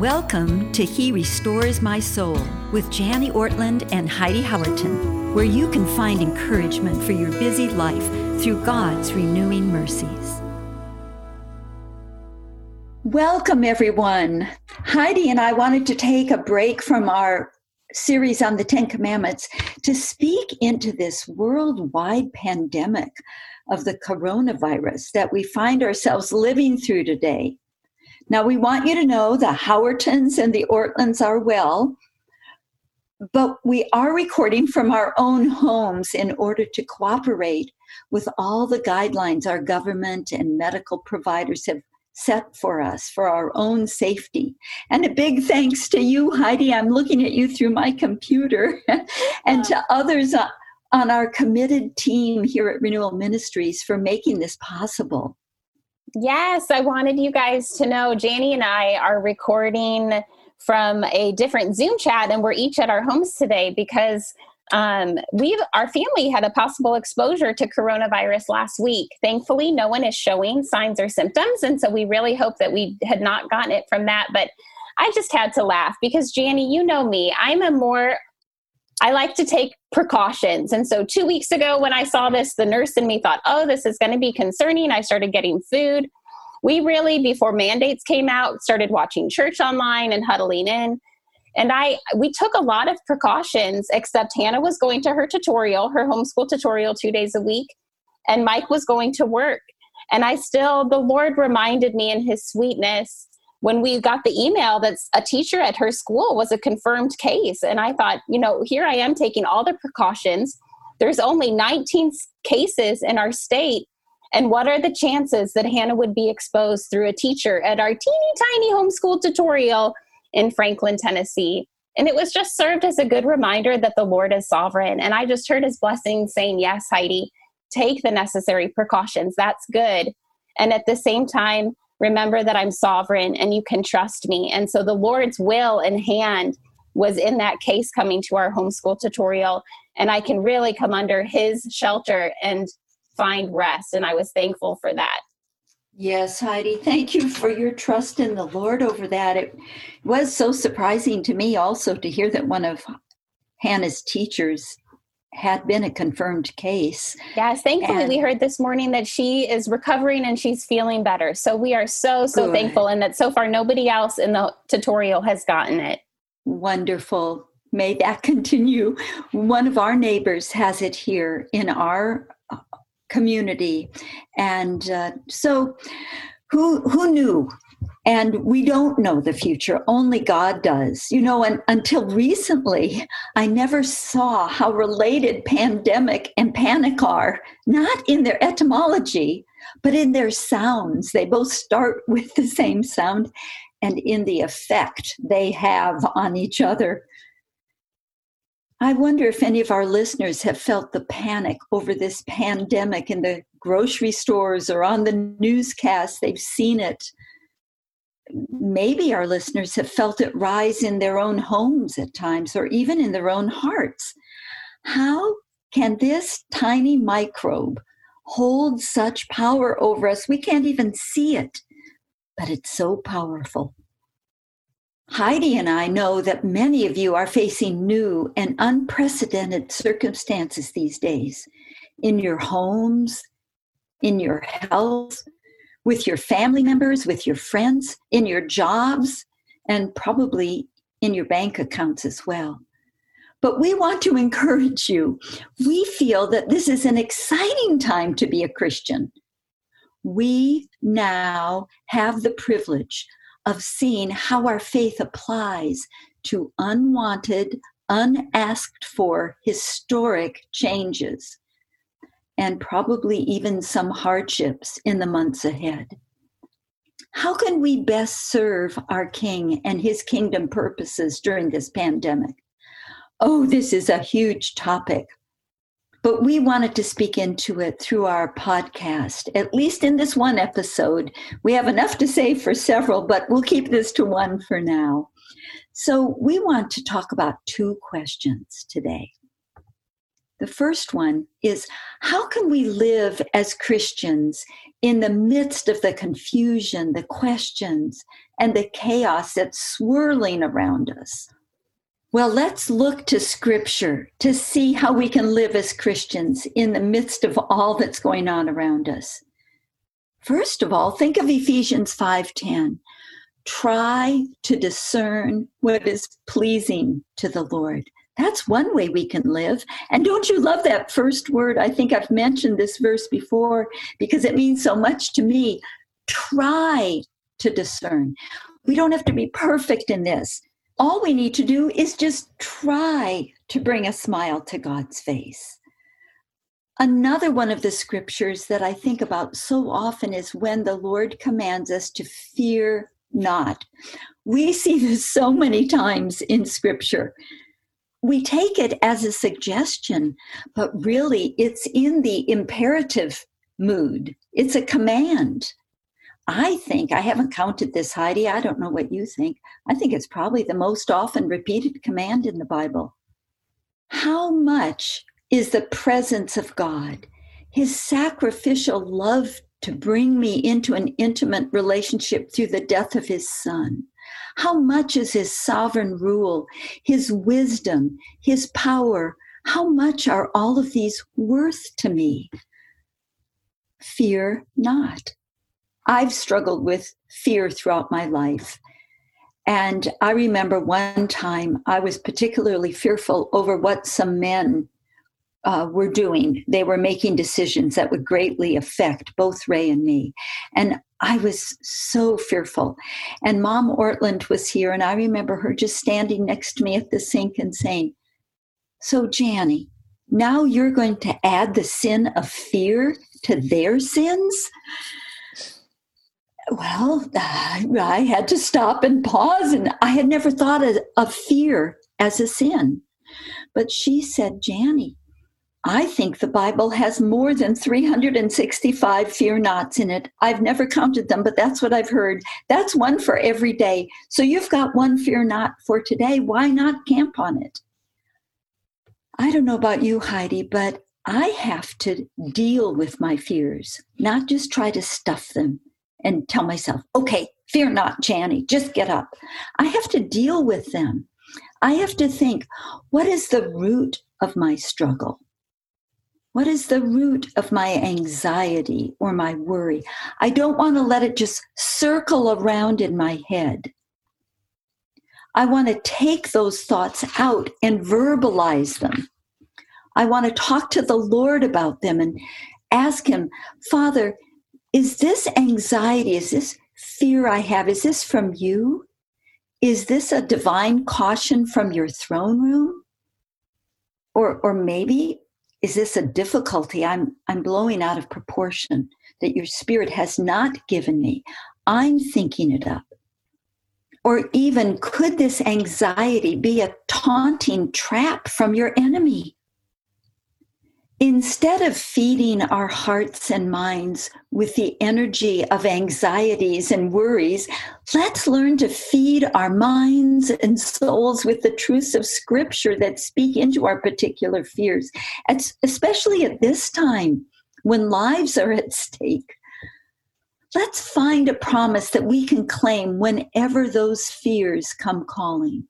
Welcome to He Restores My Soul with Jani Ortlund and Heidi Howerton, where you can find encouragement for your busy life through God's renewing mercies. Welcome, everyone. Heidi and I wanted to take a break from our series on the Ten Commandments to speak into this worldwide pandemic of the coronavirus that we find ourselves living through today. Now, we want you to know the Howertons and the Ortlunds are well, but we are recording from our own homes in order to cooperate with all the guidelines our government and medical providers have set for us for our own safety. And a big thanks to you, Heidi. I'm looking at you through my computer, and to uh. others on our committed team here at Renewal Ministries for making this possible. Yes, I wanted you guys to know Jani and I are recording from a different Zoom chat, and we're each at our homes today because um, we our family had a possible exposure to coronavirus last week. Thankfully, no one is showing signs or symptoms, and so we really hope that we had not gotten it from that. But I just had to laugh because Jani, you know me, I'm a more I like to take precautions. And so, two weeks ago, when I saw this, the nurse in me thought, oh, this is going to be concerning. I started getting food. We really, before mandates came out, started watching church online and huddling in. And I, we took a lot of precautions, except Hannah was going to her tutorial, her homeschool tutorial, two days a week, and Mike was going to work. And I still, the Lord reminded me in his sweetness when we got the email that a teacher at her school was a confirmed case. And I thought, you know, here I am taking all the precautions. There's only 19 cases in our state. And what are the chances that Hannah would be exposed through a teacher at our teeny tiny homeschool tutorial in Franklin, Tennessee? And it was just served as a good reminder that the Lord is sovereign. And I just heard his blessing saying, Yes, Heidi, take the necessary precautions. That's good. And at the same time, remember that I'm sovereign and you can trust me. And so the Lord's will and hand was in that case coming to our homeschool tutorial. And I can really come under his shelter and find rest. And I was thankful for that. Yes, Heidi, thank you for your trust in the Lord over that. It was so surprising to me also to hear that one of Hannah's teachers had been a confirmed case. Yes, thankfully and we heard this morning that she is recovering and she's feeling better. So we are so so good. thankful and that so far nobody else in the tutorial has gotten it. Wonderful. May that continue. One of our neighbors has it here in our uh, community. And uh, so who who knew and we don't know the future, only God does. You know, and until recently, I never saw how related pandemic and panic are, not in their etymology, but in their sounds. They both start with the same sound and in the effect they have on each other. I wonder if any of our listeners have felt the panic over this pandemic in the grocery stores or on the newscasts. They've seen it maybe our listeners have felt it rise in their own homes at times or even in their own hearts. How can this tiny microbe hold such power over us? We can't even see it, but it's so powerful. Heidi and I know that many of you are facing new and unprecedented circumstances these days in your homes, in your health, with your family members, with your friends, in your jobs, and probably in your bank accounts as well. But we want to encourage you. We feel that this is an exciting time to be a Christian. We now have the privilege of seeing how our faith applies to unwanted, unasked for historic changes and probably even some hardships in the months ahead. How can we best serve our King and his kingdom purposes during this pandemic? Oh, this is a huge topic, but we wanted to speak into it through our podcast, at least in this one episode. We have enough to say for several, but we'll keep this to one for now. So, we want to talk about two questions today. The first one is how can we live as Christians in the midst of the confusion, the questions, and the chaos that's swirling around us? Well, let's look to scripture to see how we can live as Christians in the midst of all that's going on around us. First of all, think of Ephesians 5:10. Try to discern what is pleasing to the Lord. That's one way we can live. And don't you love that first word? I think I've mentioned this verse before because it means so much to me. Try to discern. We don't have to be perfect in this. All we need to do is just try to bring a smile to God's face. Another one of the scriptures that I think about so often is when the Lord commands us to fear not. We see this so many times in scripture we take it as a suggestion, but really it's in the imperative mood. It's a command. I think, I haven't counted this, Heidi. I don't know what you think. I think it's probably the most often repeated command in the Bible. How much is the presence of God, his sacrificial love to bring me into an intimate relationship through the death of his son? How much is his sovereign rule, his wisdom, his power? How much are all of these worth to me? Fear not. I've struggled with fear throughout my life. And I remember one time I was particularly fearful over what some men uh, were doing. They were making decisions that would greatly affect both Ray and me. And I was so fearful. And Mom Ortlund was here, and I remember her just standing next to me at the sink and saying, So, Janny, now you're going to add the sin of fear to their sins? Well, I had to stop and pause, and I had never thought of, of fear as a sin. But she said, Janny, I think the Bible has more than 365 fear nots in it. I've never counted them, but that's what I've heard. That's one for every day. So you've got one fear not for today. Why not camp on it? I don't know about you, Heidi, but I have to deal with my fears, not just try to stuff them and tell myself, okay, fear not, Janny, just get up. I have to deal with them. I have to think, what is the root of my struggle? What is the root of my anxiety or my worry? I don't want to let it just circle around in my head. I want to take those thoughts out and verbalize them. I want to talk to the Lord about them and ask Him, Father, is this anxiety, is this fear I have, is this from you? Is this a divine caution from your throne room? Or, or maybe is this a difficulty I'm, I'm blowing out of proportion that your spirit has not given me? I'm thinking it up. Or even, could this anxiety be a taunting trap from your enemy? Instead of feeding our hearts and minds with the energy of anxieties and worries, let's learn to feed our minds and souls with the truths of Scripture that speak into our particular fears, especially at this time when lives are at stake. Let's find a promise that we can claim whenever those fears come calling.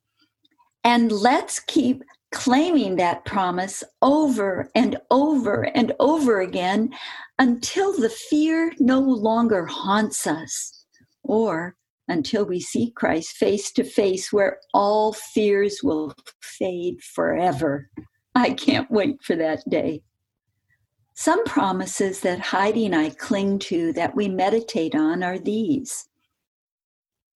And let's keep claiming that promise over and over and over again until the fear no longer haunts us or until we see Christ face to face, where all fears will fade forever. I can't wait for that day. Some promises that Heidi and I cling to that we meditate on are these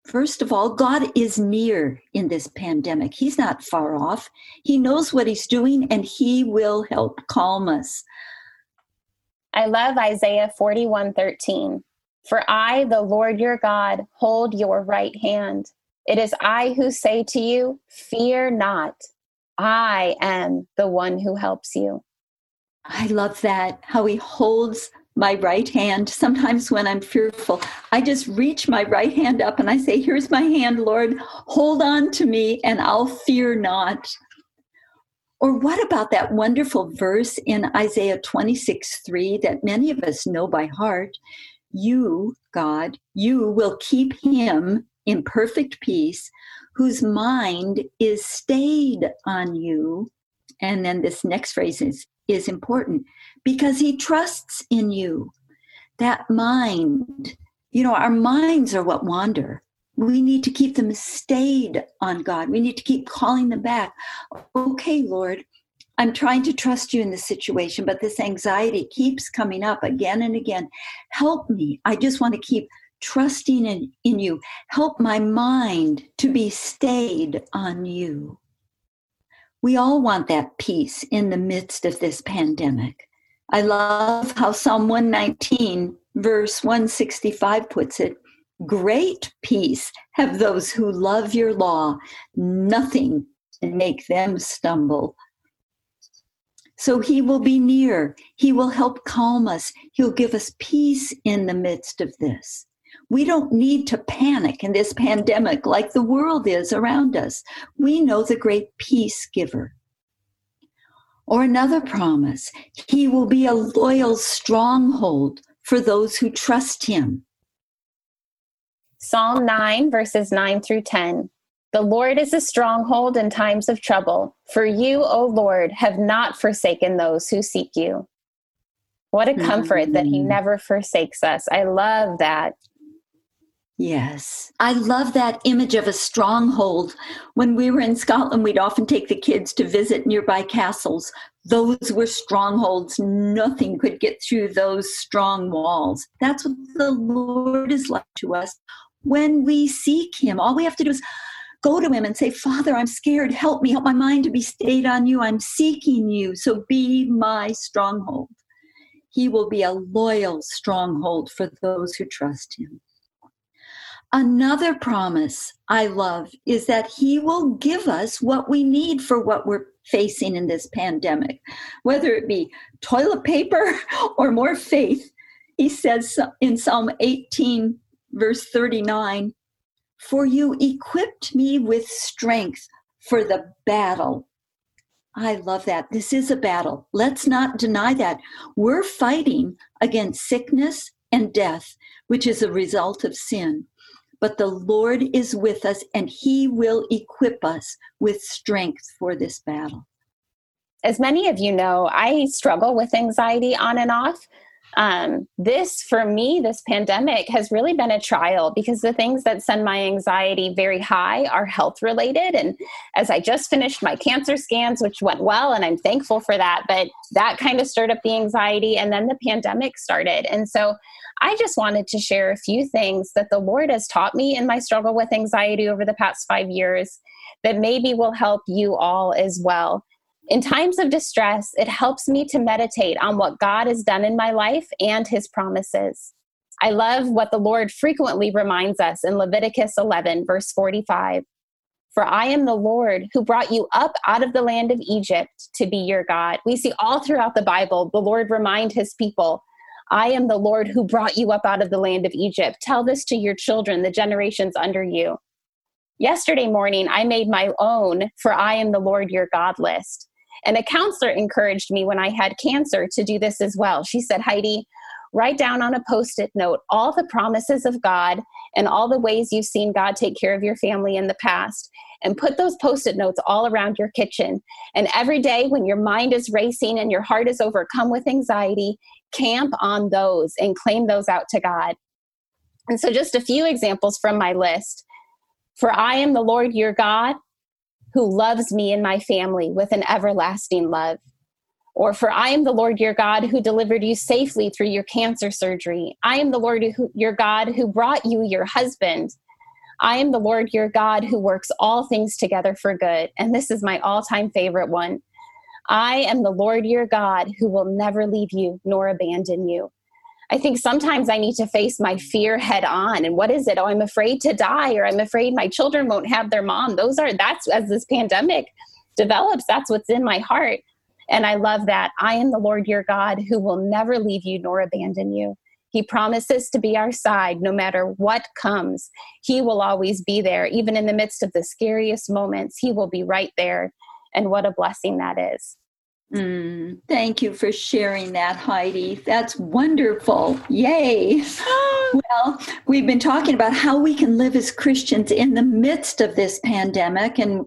First of all, God is near in this pandemic. He's not far off. He knows what He's doing and He will help calm us. I love Isaiah 41 13. For I, the Lord your God, hold your right hand. It is I who say to you, Fear not. I am the one who helps you. I love that, how He holds my right hand. Sometimes when I'm fearful, I just reach my right hand up and I say, Here's my hand, Lord. Hold on to me and I'll fear not. Or what about that wonderful verse in Isaiah 26 3 that many of us know by heart? You, God, you will keep him in perfect peace whose mind is stayed on you. And then this next phrase is, is important because he trusts in you. That mind, you know, our minds are what wander. We need to keep them stayed on God. We need to keep calling them back. Okay, Lord, I'm trying to trust you in this situation, but this anxiety keeps coming up again and again. Help me. I just want to keep trusting in, in you. Help my mind to be stayed on you. We all want that peace in the midst of this pandemic. I love how Psalm 119, verse 165 puts it Great peace have those who love your law. Nothing can make them stumble. So he will be near. He will help calm us. He'll give us peace in the midst of this. We don't need to panic in this pandemic like the world is around us. We know the great peace giver. Or another promise, he will be a loyal stronghold for those who trust him. Psalm 9, verses 9 through 10. The Lord is a stronghold in times of trouble. For you, O Lord, have not forsaken those who seek you. What a comfort mm-hmm. that He mm-hmm. never forsakes us. I love that. Yes. I love that image of a stronghold. When we were in Scotland, we'd often take the kids to visit nearby castles. Those were strongholds. Nothing could get through those strong walls. That's what the Lord is like to us when we seek Him. All we have to do is go to Him and say, Father, I'm scared. Help me. Help my mind to be stayed on you. I'm seeking you. So be my stronghold. He will be a loyal stronghold for those who trust Him. Another promise I love is that He will give us what we need for what we're facing in this pandemic, whether it be toilet paper or more faith. He says in Psalm 18, verse 39 For you equipped me with strength for the battle. I love that. This is a battle. Let's not deny that. We're fighting against sickness and death, which is a result of sin but the Lord is with us and he will equip us with strength for this battle. As many of you know, I struggle with anxiety on and off. Um, this, for me, this pandemic has really been a trial because the things that send my anxiety very high are health related. And as I just finished my cancer scans, which went well, and I'm thankful for that, but that kind of stirred up the anxiety. And then the pandemic started. And so I just wanted to share a few things that the Lord has taught me in my struggle with anxiety over the past five years that maybe will help you all as well. In times of distress, it helps me to meditate on what God has done in my life and his promises. I love what the Lord frequently reminds us in Leviticus 11, verse 45. For I am the Lord who brought you up out of the land of Egypt to be your God. We see all throughout the Bible the Lord remind his people I am the Lord who brought you up out of the land of Egypt. Tell this to your children, the generations under you. Yesterday morning, I made my own, for I am the Lord your God list. And a counselor encouraged me when I had cancer to do this as well. She said, Heidi, write down on a post it note all the promises of God and all the ways you've seen God take care of your family in the past. And put those post it notes all around your kitchen. And every day when your mind is racing and your heart is overcome with anxiety, camp on those and claim those out to God. And so, just a few examples from my list. For I am the Lord your God who loves me and my family with an everlasting love. Or, for I am the Lord your God who delivered you safely through your cancer surgery. I am the Lord who, your God who brought you your husband. I am the Lord your God who works all things together for good. And this is my all time favorite one. I am the Lord your God who will never leave you nor abandon you. I think sometimes I need to face my fear head on. And what is it? Oh, I'm afraid to die, or I'm afraid my children won't have their mom. Those are, that's as this pandemic develops, that's what's in my heart. And I love that. I am the Lord your God who will never leave you nor abandon you. He promises to be our side no matter what comes. He will always be there. Even in the midst of the scariest moments, He will be right there and what a blessing that is. Mm, thank you for sharing that, Heidi. That's wonderful. Yay. well, we've been talking about how we can live as Christians in the midst of this pandemic. And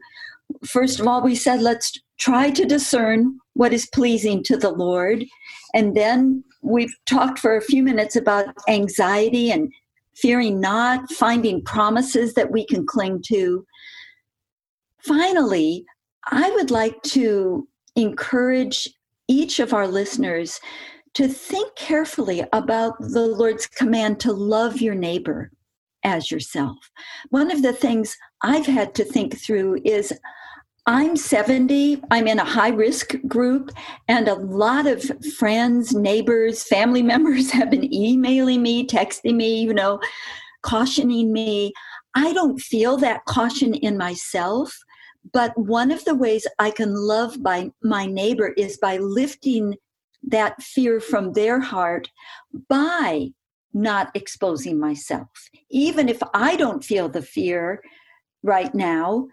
first of all, we said let's try to discern what is pleasing to the Lord. And then we've talked for a few minutes about anxiety and fearing not, finding promises that we can cling to. Finally, I would like to encourage each of our listeners to think carefully about the Lord's command to love your neighbor as yourself. One of the things I've had to think through is I'm 70, I'm in a high risk group, and a lot of friends, neighbors, family members have been emailing me, texting me, you know, cautioning me. I don't feel that caution in myself, but one of the ways I can love by my neighbor is by lifting that fear from their heart by not exposing myself. Even if I don't feel the fear right now,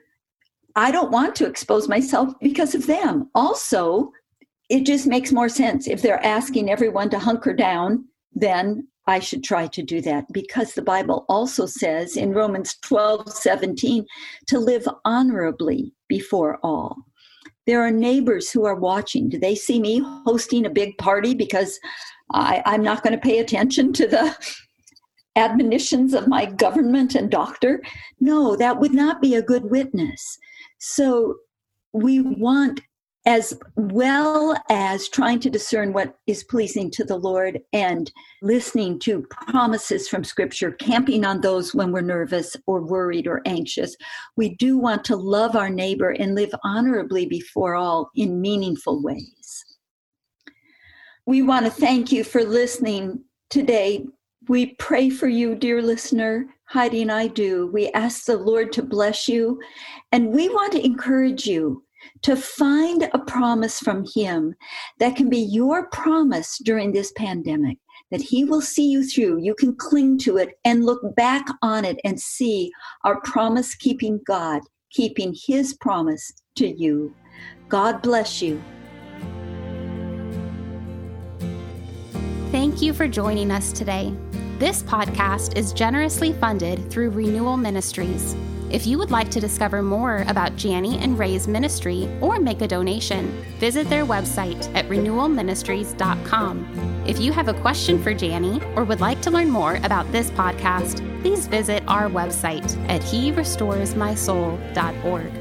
I don't want to expose myself because of them. Also, it just makes more sense if they're asking everyone to hunker down, then I should try to do that because the Bible also says in Romans 12 17 to live honorably before all. There are neighbors who are watching. Do they see me hosting a big party because I, I'm not going to pay attention to the admonitions of my government and doctor? No, that would not be a good witness. So we want as well as trying to discern what is pleasing to the Lord and listening to promises from Scripture, camping on those when we're nervous or worried or anxious. We do want to love our neighbor and live honorably before all in meaningful ways. We want to thank you for listening today. We pray for you, dear listener. Heidi and I do. We ask the Lord to bless you, and we want to encourage you to find a promise from Him that can be your promise during this pandemic, that He will see you through. You can cling to it and look back on it and see our promise keeping God, keeping His promise to you. God bless you. Thank you for joining us today. This podcast is generously funded through Renewal Ministries. If you would like to discover more about Jani and Ray's ministry or make a donation, visit their website at renewalministries.com. If you have a question for Jani or would like to learn more about this podcast, please visit our website at herestoresmysoul.org.